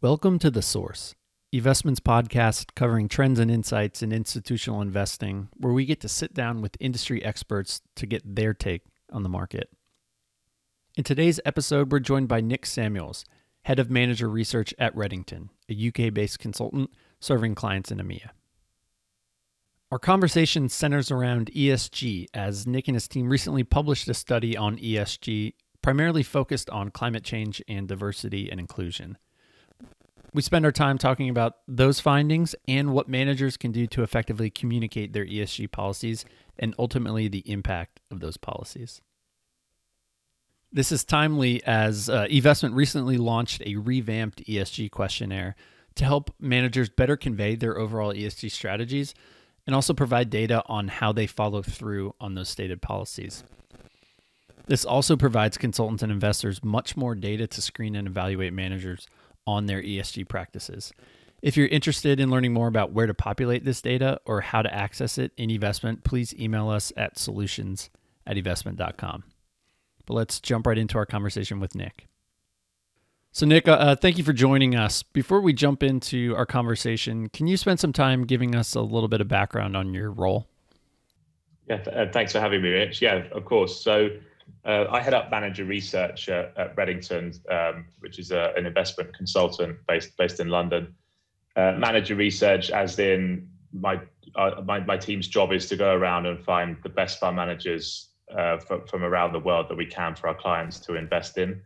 Welcome to The Source, investments podcast covering trends and insights in institutional investing, where we get to sit down with industry experts to get their take on the market. In today's episode, we're joined by Nick Samuels, head of manager research at Redington, a UK based consultant serving clients in EMEA. Our conversation centers around ESG, as Nick and his team recently published a study on ESG, primarily focused on climate change and diversity and inclusion. We spend our time talking about those findings and what managers can do to effectively communicate their ESG policies and ultimately the impact of those policies. This is timely as uh, eVestment recently launched a revamped ESG questionnaire to help managers better convey their overall ESG strategies and also provide data on how they follow through on those stated policies. This also provides consultants and investors much more data to screen and evaluate managers on their ESG practices. If you're interested in learning more about where to populate this data or how to access it in eVestment, please email us at solutions at eVestment.com. But let's jump right into our conversation with Nick. So, Nick, uh, uh, thank you for joining us. Before we jump into our conversation, can you spend some time giving us a little bit of background on your role? Yeah, th- uh, thanks for having me, Rich. Yeah, of course. So, uh, I head up manager research at, at Redington, um, which is a, an investment consultant based based in London. Uh, manager research, as in my, uh, my my team's job is to go around and find the best fund managers from, from around the world that we can for our clients to invest in.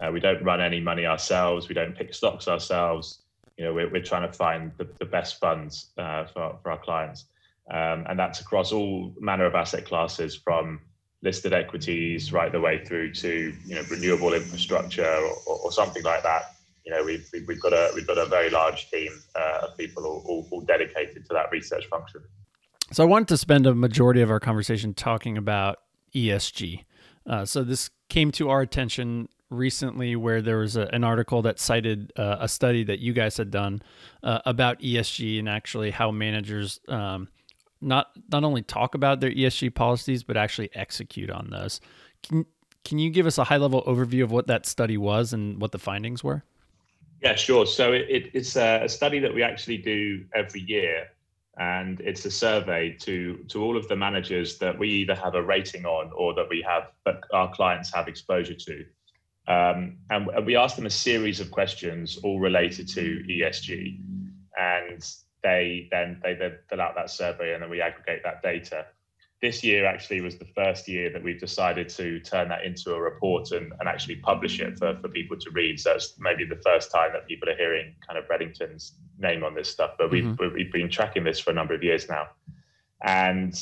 Uh, we don't run any money ourselves. We don't pick stocks ourselves. You know, we're, we're trying to find the, the best funds uh, for, for our clients. Um, and that's across all manner of asset classes from listed equities right the way through to, you know, renewable infrastructure or, or, or something like that. You know, we've, we've got a, we've got a very large team uh, of people all, all, all dedicated to that research function. So I wanted to spend a majority of our conversation talking about ESG. Uh, so this came to our attention recently where there was a, an article that cited uh, a study that you guys had done uh, about ESG and actually how managers um, not not only talk about their ESG policies but actually execute on those. Can can you give us a high level overview of what that study was and what the findings were? Yeah, sure. So it, it, it's a, study that we actually do every year and it's a survey to to all of the managers that we either have a rating on or that we have that our clients have exposure to um, and, we ask them a series of questions, all related to ESG, and they then they then fill out that survey, and then we aggregate that data. This year actually was the first year that we've decided to turn that into a report and, and actually publish it for, for people to read. So it's maybe the first time that people are hearing kind of Redington's name on this stuff. But we've mm-hmm. we've been tracking this for a number of years now, and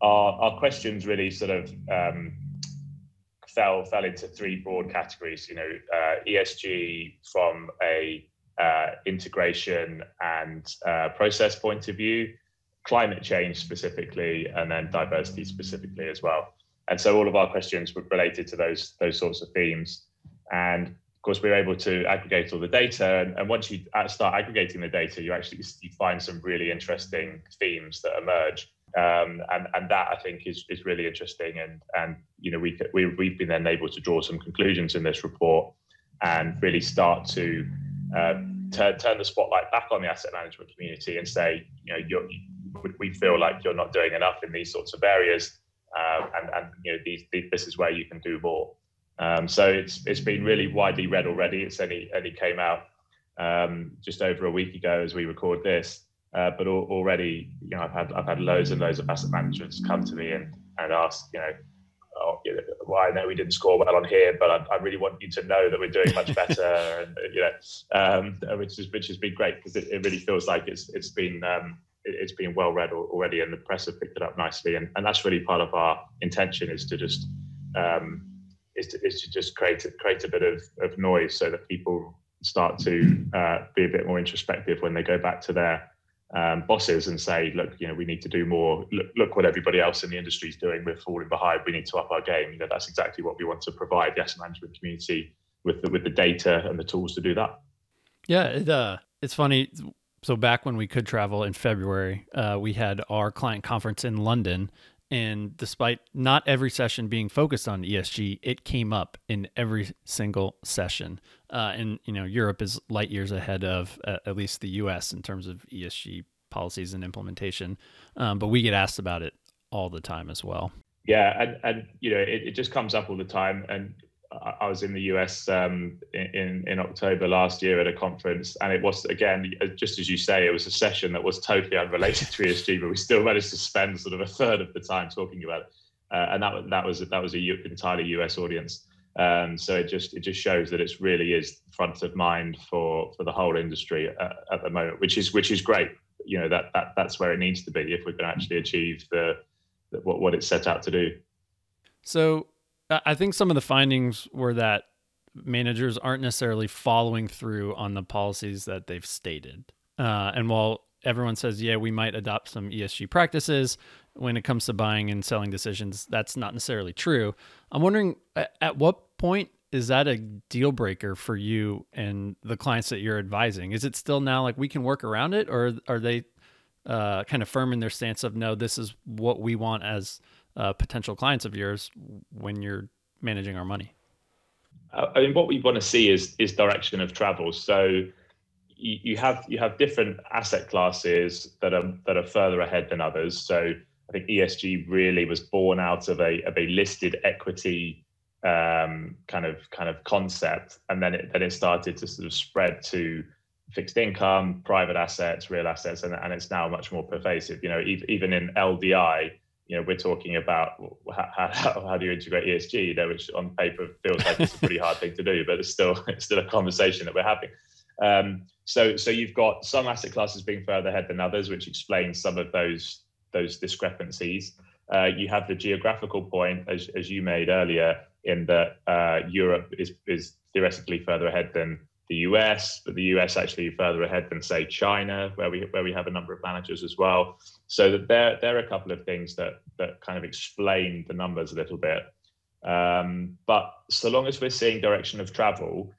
our our questions really sort of um, fell fell into three broad categories. You know, uh, ESG from a uh, integration and uh, process point of view, climate change specifically, and then diversity specifically as well. And so all of our questions were related to those those sorts of themes. And of course, we were able to aggregate all the data. And, and once you start aggregating the data, you actually you find some really interesting themes that emerge um, and and that I think is is really interesting. And and you know we we we've been then able to draw some conclusions in this report and really start to uh, turn turn the spotlight back on the asset management community and say you know we feel like you're not doing enough in these sorts of areas, uh, and and you know these, these, this is where you can do more. Um, so it's it's been really widely read already. It's only only came out um, just over a week ago as we record this. Uh, but al- already, you know, I've had I've had loads and loads of asset managers come to me and, and ask, you know, you know, well, I know we didn't score well on here, but I, I, really want you to know that we're doing much better, and you know, um, which is which has been great because it, it, really feels like it's it's been um, it, has been well read already, and the press have picked it up nicely, and, and that's really part of our intention is to just um, is to, is to just create a, create a bit of, of noise so that people start to uh, be a bit more introspective when they go back to their um, bosses and say, look, you know, we need to do more. Look, look what everybody else in the industry is doing. We're falling behind. We need to up our game. You know, that's exactly what we want to provide the asset management community with the, with the data and the tools to do that. Yeah, it, uh, it's funny. So back when we could travel in February, uh, we had our client conference in London, And despite not every session being focused on ESG, it came up in every single session. Uh, and you know, Europe is light years ahead of uh, at least the U.S. in terms of ESG policies and implementation. Um, but we get asked about it all the time as well. Yeah, and and you know, it, it just comes up all the time. And I was in the US um, in in October last year at a conference, and it was again uh, just as you say, it was a session that was totally unrelated to ESG, but we still managed to spend sort of a third of the time talking about it, uh, and that that was that was a U, entirely US audience. Um, so it just it just shows that it really is front of mind for for the whole industry at, at the moment, which is which is great. You know that that that's where it needs to be if we're going to actually achieve the, the what what it's set out to do. So I think some of the findings were that managers aren't necessarily following through on the policies that they've stated. Uh, and while everyone says, yeah, we might adopt some ESG practices when it comes to buying and selling decisions, that's not necessarily true. I'm wondering at what point is that a deal breaker for you and the clients that you're advising? Is it still now like we can work around it, or are they uh, kind of firm in their stance of no, this is what we want as uh, potential clients of yours when you're managing our money? I mean, what we want to see is is direction of travel. So you, have you have different asset classes that are that are further ahead than others. So I think ESG really was born out of a of a listed equity um, kind of kind of concept, and then it then it started to sort of spread to fixed income, private assets, real assets, and, and it's now much more pervasive. You know, even in LDI, you know, we're talking about how, how, how, do you integrate ESG, you know, which on paper feels like it's a pretty hard thing to do, but it's still it's still a conversation that we're having. Um, so so you've got some asset classes being further ahead than others, which explains some of those those discrepancies. Uh, you have the geographical point, as, as you made earlier, in that uh, Europe is is theoretically further ahead than the US, but the US actually further ahead than say China, where we where we have a number of managers as well. So that there there are a couple of things that that kind of explain the numbers a little bit. Um, but so long as we're seeing direction of travel,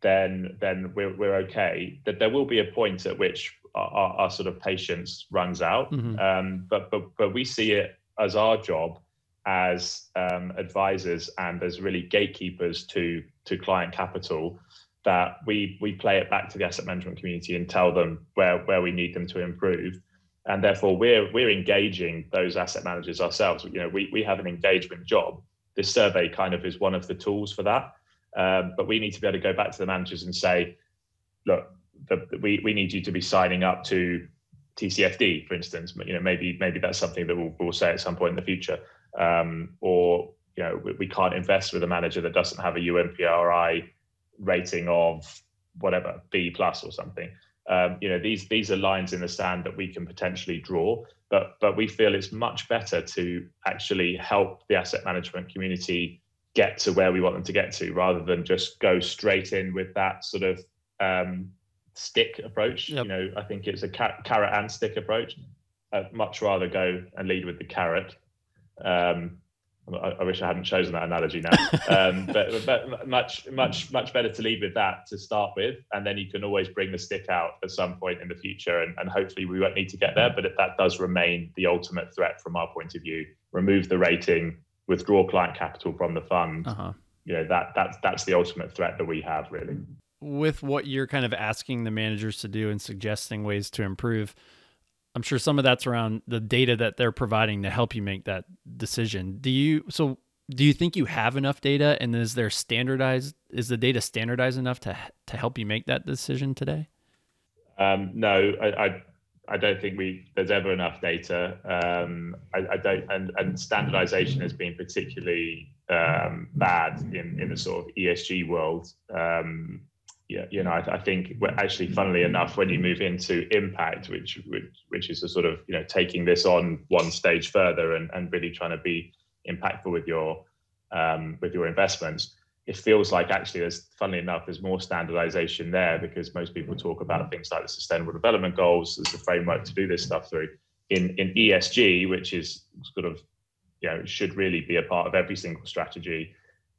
then then we're we're okay. That there will be a point at which our, our, our sort of patience runs out. Mm-hmm. Um, but but but we see it as our job as um, advisors and as really gatekeepers to to client capital that we we play it back to the asset management community and tell them where where we need them to improve and therefore we're we're engaging those asset managers ourselves you know we, we have an engagement job this survey kind of is one of the tools for that um, but we need to be able to go back to the managers and say look the, we, we need you to be signing up to TCFD, for instance. You know, maybe maybe that's something that we'll, we'll say at some point in the future. Um, or you know, we, we, can't invest with a manager that doesn't have a UNPRI rating of whatever B plus or something. Um, you know, these these are lines in the sand that we can potentially draw, but but we feel it's much better to actually help the asset management community get to where we want them to get to, rather than just go straight in with that sort of um, stick approach. Yep. You know, I think it's a carrot and stick approach. I'd much rather go and lead with the carrot. Um, I, I, wish I hadn't chosen that analogy now. Um, but, but much, much, much better to lead with that to start with, and then you can always bring the stick out at some point in the future, and, and hopefully we won't need to get there. But if that does remain the ultimate threat from our point of view. Remove the rating, withdraw client capital from the fund. Uh-huh. You know that that's that's the ultimate threat that we have really. With what you're kind of asking the managers to do and suggesting ways to improve, I'm sure some of that's around the data that they're providing to help you make that decision. Do you so do you think you have enough data and is there standardized is the data standardized enough to to help you make that decision today? Um, no, I, I, I don't think we there's ever enough data. Um, I, I, don't and, and standardization has been particularly um, bad in in the sort of ESG world. Um, yeah, you know, I, I, think actually, funnily enough, when you move into impact, which, which which is a sort of you know taking this on one stage further and, and really trying to be impactful with your um, with your investments, it feels like actually there's funnily enough there's more standardization there because most people talk about things like the sustainable development goals as the framework to do this stuff through. In in ESG, which is sort of you know should really be a part of every single strategy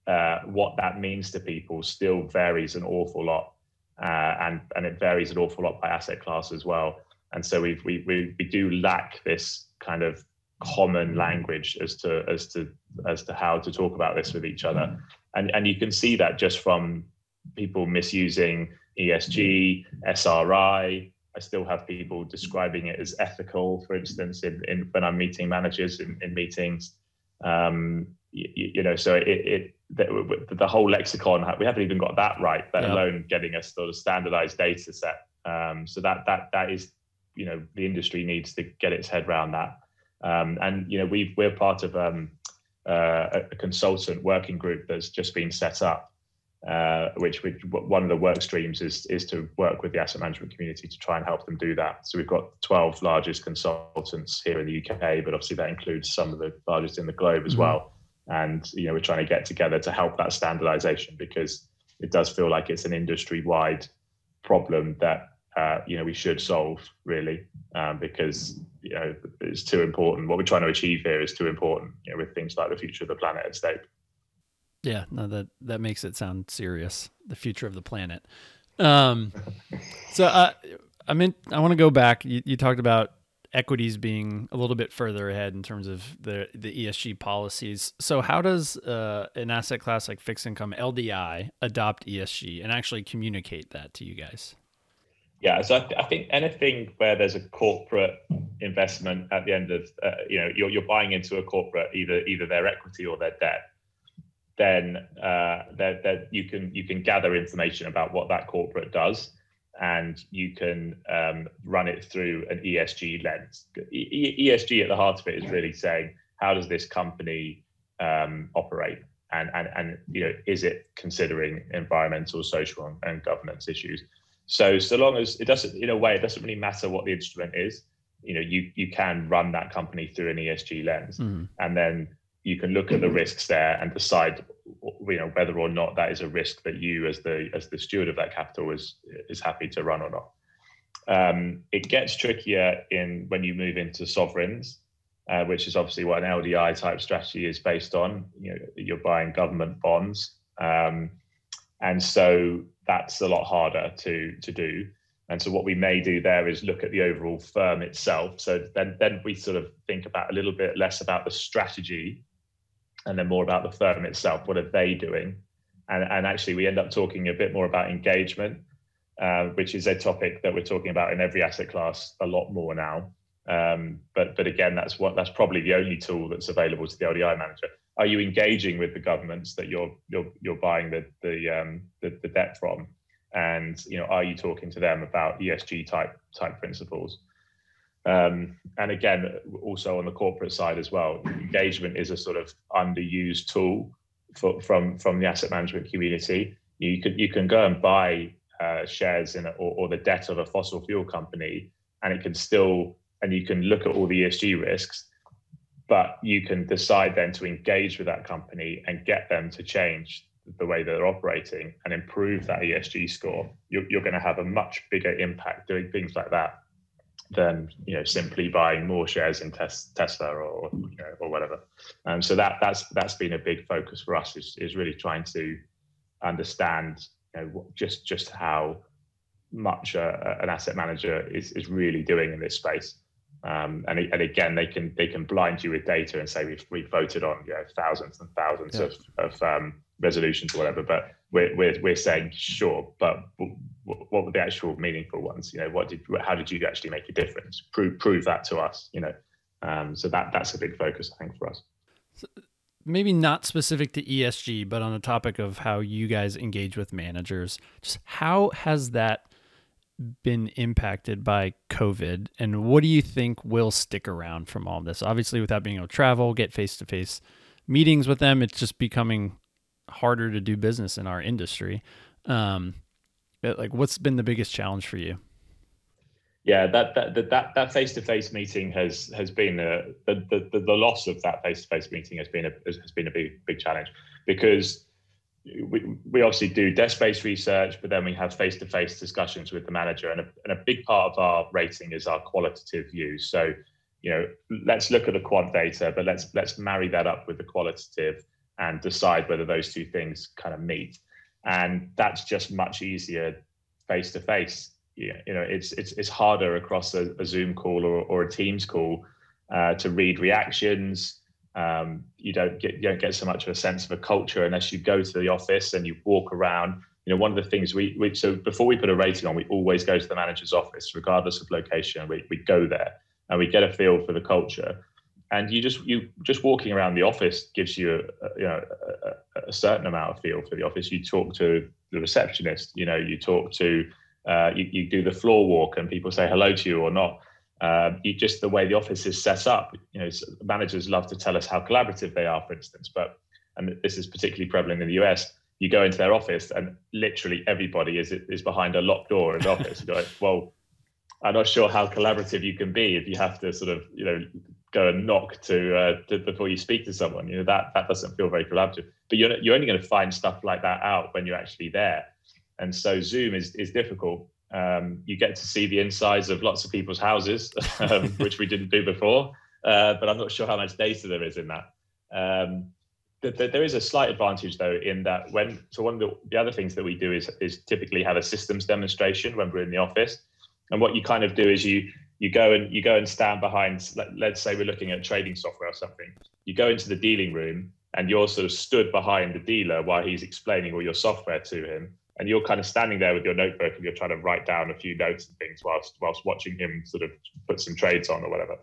uh, what that means to people still varies an awful lot, uh, and and it varies an awful lot by asset class as well. And so we we we, we do lack this kind of common language as to as to as to how to talk about this with each other and and you can see that just from people misusing ESG, SRI. I still have people describing it as ethical, for instance, in, in when I'm meeting managers in, in meetings. Um, you, you, know, so it, it the, the, whole lexicon we haven't even got that right, let yeah. alone getting a sort of standardized data set. Um, so that that that is, you know, the industry needs to get its head around that. Um, and you know, we we're part of um, uh, a consultant working group that's just been set up uh, which, which one of the work streams is is to work with the asset management community to try and help them do that. So we've got 12 largest consultants here in the UK, but obviously that includes some of the largest in the globe as mm-hmm. well. And you know we're trying to get together to help that standardization because it does feel like it's an industry-wide problem that uh, you know we should solve really um, because you know it's too important. What we're trying to achieve here is too important. You know, with things like the future of the planet at stake. Yeah, no, that that makes it sound serious. The future of the planet. Um, so uh, I mean, I want to go back. You, you talked about equities being a little bit further ahead in terms of the the ESG policies. So how does uh, an asset class like fixed income LDI adopt ESG and actually communicate that to you guys? Yeah, so I, th- I think anything where there's a corporate investment at the end of, uh, you know, you're, you're buying into a corporate either either their equity or their debt then uh, that, that you can you can gather information about what that corporate does, and you can um, run it through an ESG lens. E- ESG at the heart of it is really saying how does this company um, operate, and and and you know is it considering environmental, social, and, and governance issues. So so long as it doesn't, in a way, it doesn't really matter what the instrument is. You know, you you can run that company through an ESG lens, mm. and then you can look at the risks there and decide you know whether or not that is a risk that you as the as the steward of that capital is is happy to run or not. Um, it gets trickier in when you move into sovereigns uh, which is obviously what an LDI type strategy is based on you know you're buying government bonds. Um, and so that's a lot harder to to do. And so what we may do there is look at the overall firm itself. So then then we sort of think about a little bit less about the strategy and then more about the firm itself. What are they doing? And, and actually, we end up talking a bit more about engagement, uh, which is a topic that we're talking about in every asset class a lot more now. Um, but but again, that's what that's probably the only tool that's available to the LDI manager. Are you engaging with the governments that you're you're you're buying the the um, the, the debt from? And you know, are you talking to them about ESG type type principles? Um, and again, also on the corporate side as well, engagement is a sort of underused tool for, from from the asset management community. You can you can go and buy uh, shares in a, or, or the debt of a fossil fuel company, and it can still and you can look at all the ESG risks, but you can decide then to engage with that company and get them to change the way they're operating and improve that ESG score. You're, you're going to have a much bigger impact doing things like that than you know simply buying more shares in tes- Tesla or you know, or whatever. Um, so that that's that's been a big focus for us is is really trying to understand you know just just how much a, an asset manager is is really doing in this space. Um, and, and again, they can they can blind you with data and say we've, we voted on you know, thousands and thousands yeah. of, of um, resolutions or whatever. But we're, we're, we're saying sure, but what were the actual meaningful ones? You know, what did how did you actually make a difference? Prove prove that to us. You know, um, so that that's a big focus I think for us. Maybe not specific to ESG, but on the topic of how you guys engage with managers, just how has that been impacted by COVID, and what do you think will stick around from all this? Obviously, without being able to travel, get face to face meetings with them, it's just becoming harder to do business in our industry. Um, like, what's been the biggest challenge for you? Yeah, that that that that face to face meeting has has been a, the, the the loss of that face to face meeting has been a has been a big big challenge because we, we obviously do desk based research, but then we have face to face discussions with the manager. And a, and a big part of our rating is our qualitative views. So, you know, let's look at the quant data, but let's let's marry that up with the qualitative and decide whether those two things kind of meet. And that's just much easier face to face. You know, it's it's it's harder across a, a Zoom call or, or a Teams call uh, to read reactions. Um, you don't get you don't get so much of a sense of a culture unless you go to the office and you walk around. You know, one of the things we, we so before we put a rating on, we always go to the manager's office, regardless of location. We we go there and we get a feel for the culture. And you just you just walking around the office gives you a, you know a, a certain amount of feel for the office. You talk to the receptionist, you know, you talk to uh, you, you do the floor walk and people say hello to you or not uh, you just the way the office is set up. You know, managers love to tell us how collaborative they are, for instance, but and this is particularly prevalent in the US. You go into their office and literally everybody is is behind a locked door in the office. You go, like, well, I'm not sure how collaborative you can be if you have to sort of you know go and knock to, uh, to before you speak to someone. You know that that doesn't feel very collaborative. But you're you're only going to find stuff like that out when you're actually there. And so Zoom is is difficult um, you get to see the insides of lots of people's houses, um, which we didn't do before. Uh, but I'm not sure how much data there is in that. Um, th- th- there is a slight advantage though in that when so one of the, the other things that we do is is typically have a systems demonstration when we're in the office, and what you kind of do is you you go and you go and stand behind. Let, let's say we're looking at trading software or something. You go into the dealing room and you're sort of stood behind the dealer while he's explaining all your software to him and you're kind of standing there with your notebook and you're trying to write down a few notes and things whilst whilst watching him sort of put some trades on or whatever.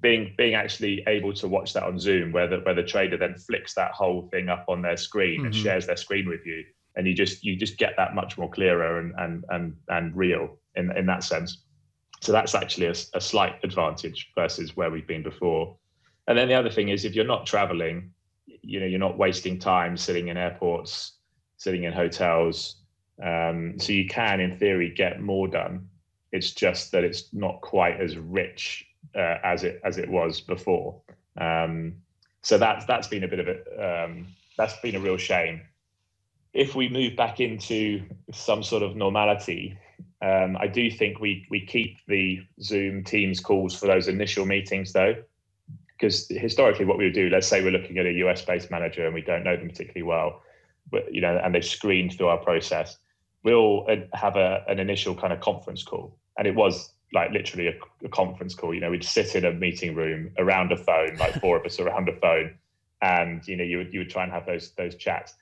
Being being actually able to watch that on Zoom, where the where the trader then flicks that whole thing up on their screen mm-hmm. and shares their screen with you, and you just you just get that much more clearer and and and and real in in that sense. So that's actually a, a slight advantage versus where we've been before. And then the other thing is if you're not traveling, you know, you're not wasting time sitting in airports sitting in hotels. Um, so you can, in theory, get more done. It's just that it's not quite as rich uh, as it as it was before. Um, so that's that's been a bit of a um, that's been a real shame. If we move back into some sort of normality, um, I do think we we keep the Zoom Teams calls for those initial meetings though, because historically what we would do, let's say we're looking at a US based manager and we don't know them particularly well, you know, and they've screened through our process, we'll uh, have a, an initial kind of conference call. And it was like literally a, a, conference call. You know, we'd sit in a meeting room around a phone, like four of us around a phone, and you know, you would you would try and have those those chats.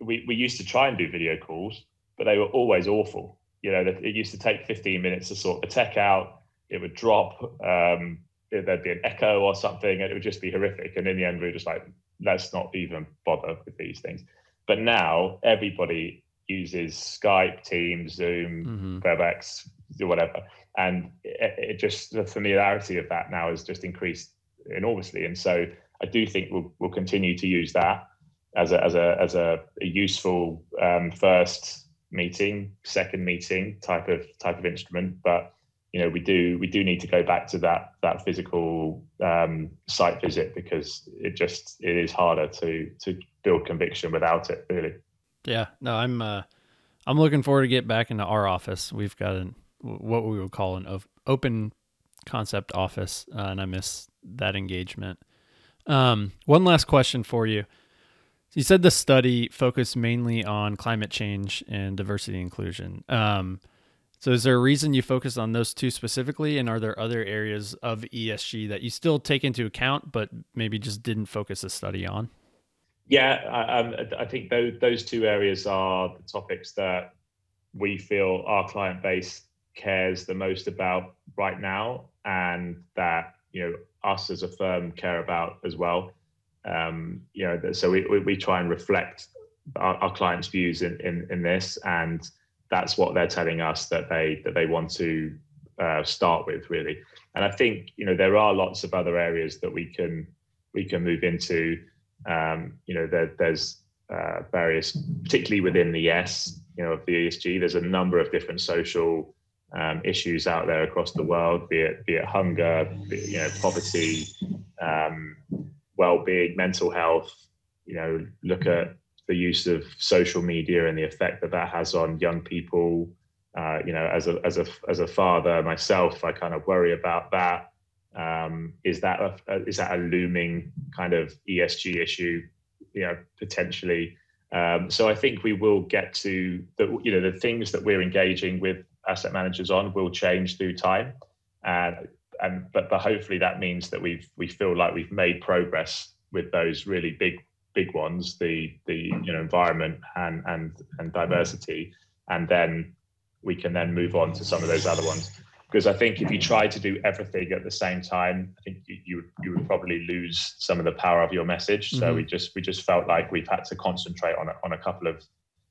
We we used to try and do video calls, but they were always awful. You know, it used to take 15 minutes to sort the tech out. It would drop. Um, there'd be an echo or something, and it would just be horrific. And in the end, we were just like, let's not even bother with these things. But now everybody uses Skype, Teams, Zoom, mm-hmm. WebEx, whatever, and it, it, just the familiarity of that now has just increased enormously. And so I do think we'll, we'll continue to use that as a as a as a, a useful um, first meeting, second meeting type of type of instrument, but you know we do we do need to go back to that that physical um, site visit because it just it is harder to to build conviction without it really. Yeah no i'm uh i'm looking forward to get back into our office. We've got an what we would call an open concept office uh, and i miss that engagement. Um one last question for you you said the study focused mainly on climate change and diversity inclusion um so, is there a reason you focus on those two specifically, and are there other areas of ESG that you still take into account, but maybe just didn't focus a study on? Yeah, I, um, I think those those two areas are the topics that we feel our client base cares the most about right now, and that you know us as a firm care about as well. Um, you know, so we, we, we try and reflect our, our clients' views in, in in this and that's what they're telling us that they that they want to uh, start with really. And i think you know there are lots of other areas that we can we can move into. Um, you know there, there's uh, various particularly within the s you know of the esg there's a number of different social um, issues out there across the world be it be it hunger be it, you know poverty um, well-being mental health you know look at the use of social media and the effect that that has on young people. Uh, you know, as a as a as a father myself, I kind of worry about that. Um, is that a, is that a looming kind of ESG issue? You know, potentially. Um, so I think we will get to the you know the things that we're engaging with asset managers on will change through time, and and but but hopefully that means that we've we feel like we've made progress with those really big big ones, the the you know environment and and and diversity, and then we can then move on to some of those other ones. Because I think if you try to do everything at the same time, I think you you, you would probably lose some of the power of your message. So mm-hmm. we just we just felt like we've had to concentrate on a, on a couple of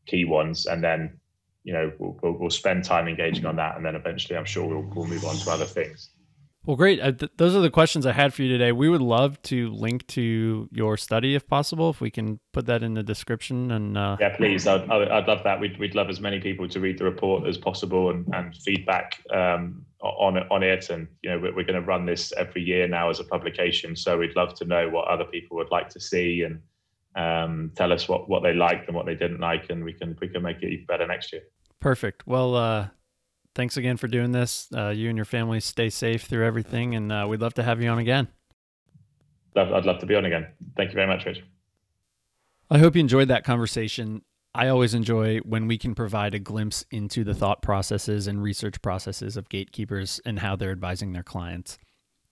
key ones, and then you know we'll, we'll, we'll spend time engaging on that, and then eventually I'm sure we'll, we'll move on to other things. Well, great. Uh, th- those are the questions I had for you today. We would love to link to your study if possible, if we can put that in the description. And uh... yeah, please, I'd, I'd love that. We'd, we'd love as many people to read the report as possible and, and feedback um, on on it. And you know, we're, we're going to run this every year now as a publication, so we'd love to know what other people would like to see and um, tell us what what they liked and what they didn't like, and we can we can make it even better next year. Perfect. Well, uh, thanks again for doing this. Uh, you and your family stay safe through everything, and uh, we'd love to have you on again. I'd love to be on again. Thank you very much, Rich. I hope you enjoyed that conversation. I always enjoy when we can provide a glimpse into the thought processes and research processes of gatekeepers and how they're advising their clients.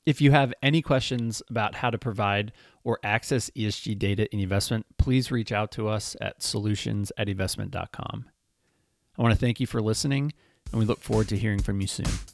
If you have any questions about how to provide or access ESG data in eVestment, please reach out to us at solutions at eVestment.com. I want to thank you for listening and we look forward to hearing from you soon.